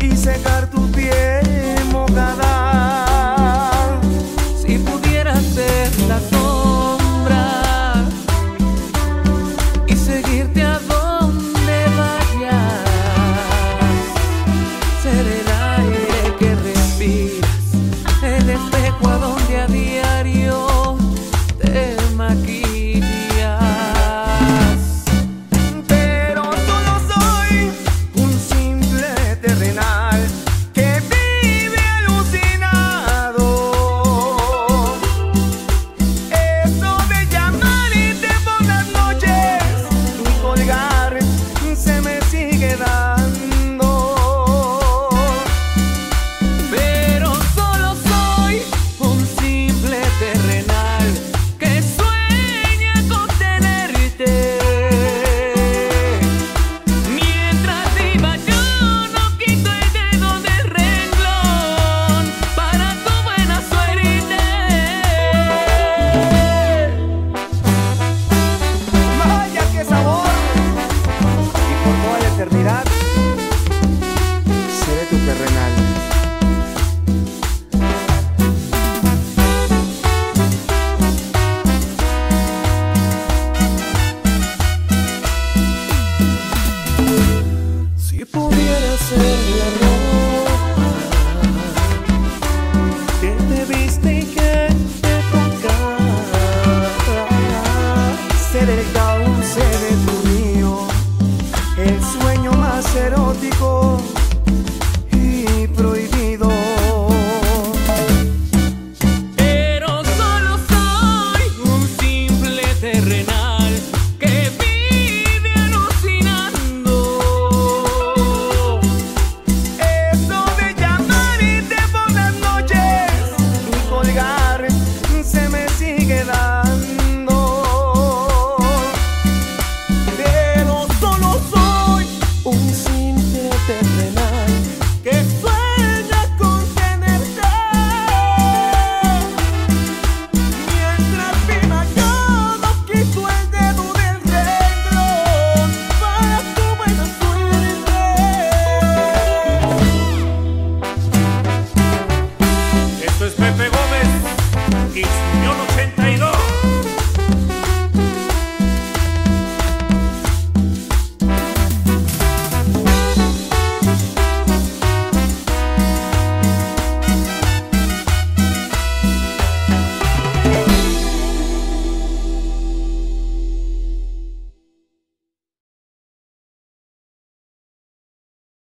y secar tu piel mojada. Si pudieras ser la sombra y seguirte a donde vayas, ser el aire que respiras, el espejo a donde let it go. Es Pepe Gómez.